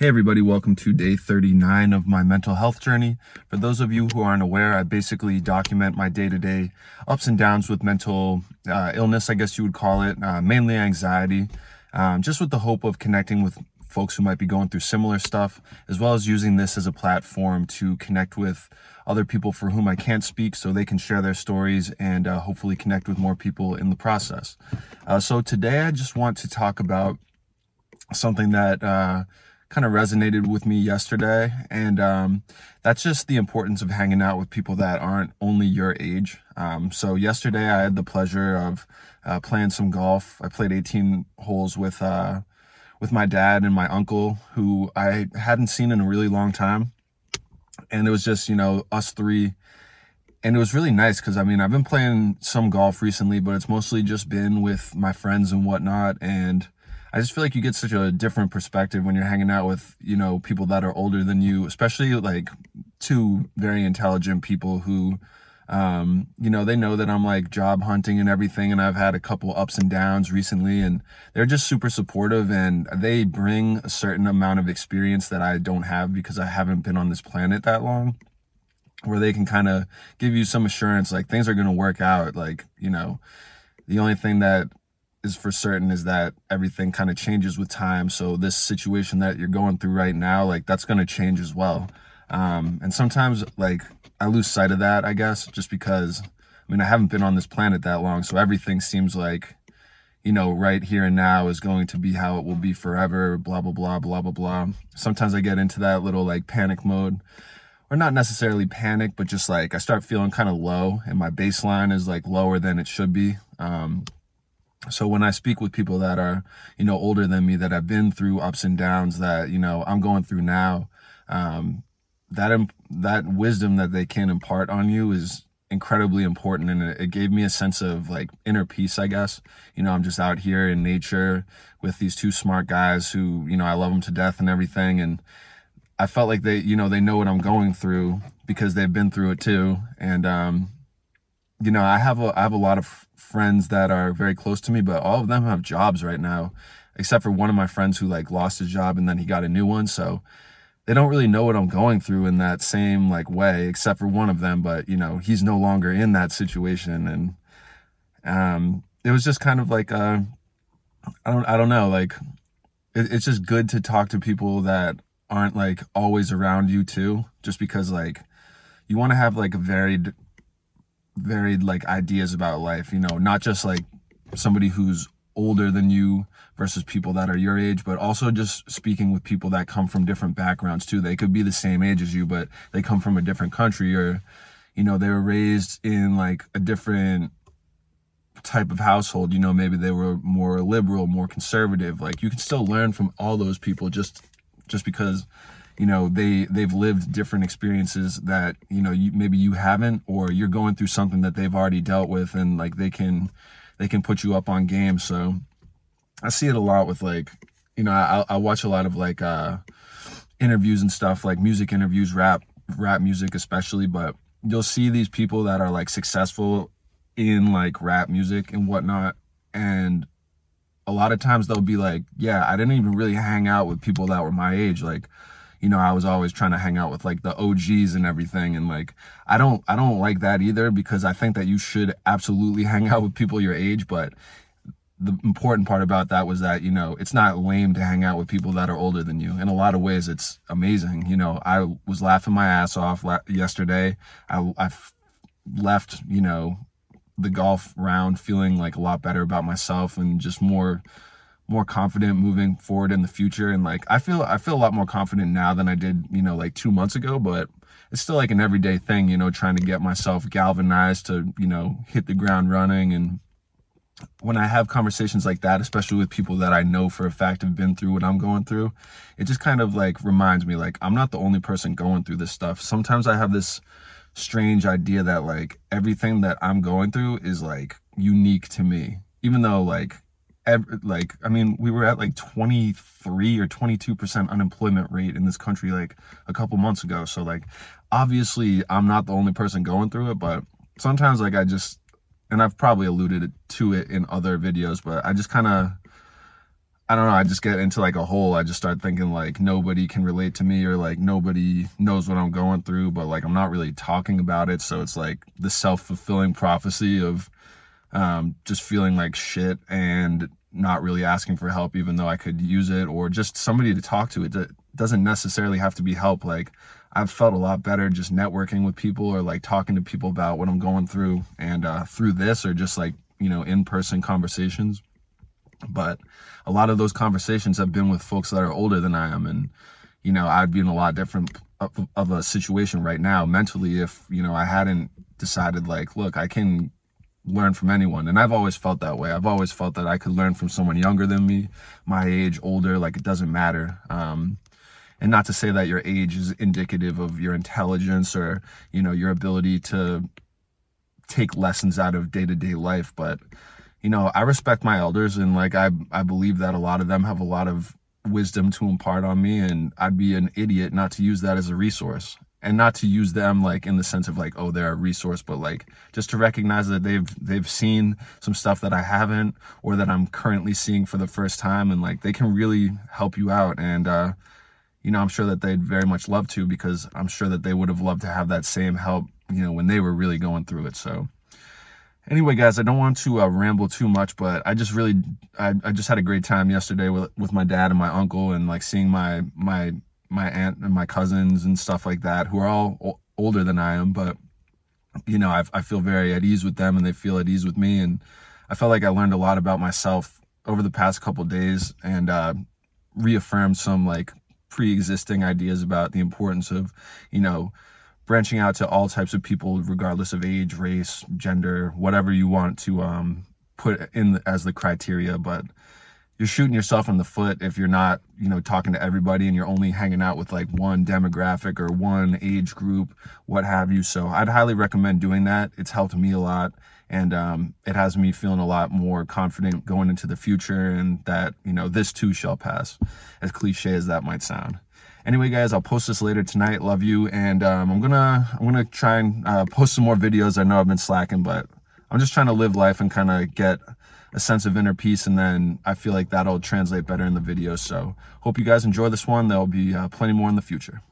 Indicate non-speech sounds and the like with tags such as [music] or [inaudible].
Hey everybody, welcome to day 39 of my mental health journey. For those of you who aren't aware, I basically document my day-to-day ups and downs with mental uh, illness, I guess you would call it, uh, mainly anxiety, um, just with the hope of connecting with folks who might be going through similar stuff, as well as using this as a platform to connect with other people for whom I can't speak so they can share their stories and uh, hopefully connect with more people in the process. Uh, so today I just want to talk about something that uh, kind of resonated with me yesterday. And um, that's just the importance of hanging out with people that aren't only your age. Um, so yesterday I had the pleasure of uh, playing some golf. I played 18 holes with, uh, with my dad and my uncle who I hadn't seen in a really long time. And it was just, you know, us three and it was really nice because I mean I've been playing some golf recently, but it's mostly just been with my friends and whatnot. And I just feel like you get such a different perspective when you're hanging out with, you know, people that are older than you, especially like two very intelligent people who, um, you know, they know that I'm like job hunting and everything. And I've had a couple ups and downs recently and they're just super supportive and they bring a certain amount of experience that I don't have because I haven't been on this planet that long where they can kind of give you some assurance like things are going to work out. Like, you know, the only thing that is for certain is that everything kind of changes with time. So this situation that you're going through right now, like that's going to change as well. Um, and sometimes like I lose sight of that, I guess, just because I mean, I haven't been on this planet that long. So everything seems like, you know, right here and now is going to be how it will be forever, blah, blah, blah, blah, blah, blah. Sometimes I get into that little like panic mode or not necessarily panic, but just like I start feeling kind of low and my baseline is like lower than it should be. Um, so when I speak with people that are, you know, older than me, that have been through ups and downs that, you know, I'm going through now, um, that, that wisdom that they can impart on you is incredibly important. And it, it gave me a sense of like inner peace, I guess. You know, I'm just out here in nature with these two smart guys who, you know, I love them to death and everything. And I felt like they, you know, they know what I'm going through because they've been through it too. And, um, you know, I have a, I have a lot of friends that are very close to me, but all of them have jobs right now, except for one of my friends who like lost his job and then he got a new one. So they don't really know what I'm going through in that same like way, except for one of them. But you know, he's no longer in that situation, and um, it was just kind of like uh, I don't I don't know, like it, it's just good to talk to people that aren't like always around you too, just because like you want to have like a varied varied like ideas about life, you know, not just like somebody who's older than you versus people that are your age, but also just speaking with people that come from different backgrounds too. They could be the same age as you, but they come from a different country or, you know, they were raised in like a different type of household. You know, maybe they were more liberal, more conservative. Like you can still learn from all those people just, just because you know they they've lived different experiences that you know you, maybe you haven't or you're going through something that they've already dealt with and like they can they can put you up on game. So i see it a lot with like you know i, I watch a lot of like uh interviews and stuff like music interviews rap rap music especially but you'll see these people that are like successful in like rap music and whatnot and a lot of times they'll be like yeah i didn't even really hang out with people that were my age. Like you know, I was always trying to hang out with like the OGs and everything. And like, I don't, I don't like that either because I think that you should absolutely [laughs] hang out with people your age. But the important part about that was that, you know, it's not lame to hang out with people that are older than you. In a lot of ways, it's amazing. You know, I was laughing my ass off yesterday. I, I left, you know, the golf round feeling like a lot better about myself and just more more confident moving forward in the future and like I feel I feel a lot more confident now than I did, you know, like 2 months ago, but it's still like an everyday thing, you know, trying to get myself galvanized to, you know, hit the ground running and when I have conversations like that, especially with people that I know for a fact have been through what I'm going through, it just kind of like reminds me like I'm not the only person going through this stuff. Sometimes I have this strange idea that like everything that I'm going through is like unique to me. Even though like like I mean we were at like 23 or 22% unemployment rate in this country like a couple months ago so like obviously I'm not the only person going through it but sometimes like I just and I've probably alluded to it in other videos but I just kind of I don't know, I just get into like a hole. I just start thinking like nobody can relate to me or like nobody knows what I'm going through, but like I'm not really talking about it. So it's like the self fulfilling prophecy of um, just feeling like shit and not really asking for help, even though I could use it or just somebody to talk to. It doesn't necessarily have to be help. Like I've felt a lot better just networking with people or like talking to people about what I'm going through and uh, through this or just like, you know, in person conversations. But a lot of those conversations have been with folks that are older than I am. And, you know, I'd be in a lot different of, of a situation right now mentally if, you know, I hadn't decided like, look, I can learn from anyone. And I've always felt that way. I've always felt that I could learn from someone younger than me, my age, older, like it doesn't matter. Um, and not to say that your age is indicative of your intelligence or, you know, your ability to take lessons out of day to day life, but you know, I respect my elders and like I I believe that a lot of them have a lot of wisdom to impart on me and I'd be an idiot not to use that as a resource and not to use them like in the sense of like oh they're a resource but like just to recognize that they've they've seen some stuff that I haven't or that I'm currently seeing for the first time and like they can really help you out and uh you know I'm sure that they'd very much love to because I'm sure that they would have loved to have that same help you know when they were really going through it so. Anyway guys i don't want to uh, ramble too much but i just really I, I just had a great time yesterday with, with my dad and my uncle and like seeing my my my aunt and my cousins and stuff like that who are all o- older than i am but you know I, I feel very at ease with them and they feel at ease with me and i felt like i learned a lot about myself over the past couple days and uh, reaffirmed some like pre-existing ideas about the importance of you know branching out to all types of people, regardless of age, race, gender, whatever you want to um, put in the, as the criteria. But you're shooting yourself in the foot if you're not, you know, talking to everybody and you're only hanging out with like one demographic or one age group, what have you. So I'd highly recommend doing that. It's helped me a lot. And um, it has me feeling a lot more confident going into the future and that, you know, this too shall pass, as cliche as that might sound anyway guys i'll post this later tonight love you and um, i'm gonna i'm gonna try and uh, post some more videos i know i've been slacking but i'm just trying to live life and kind of get a sense of inner peace and then i feel like that'll translate better in the video. so hope you guys enjoy this one there'll be uh, plenty more in the future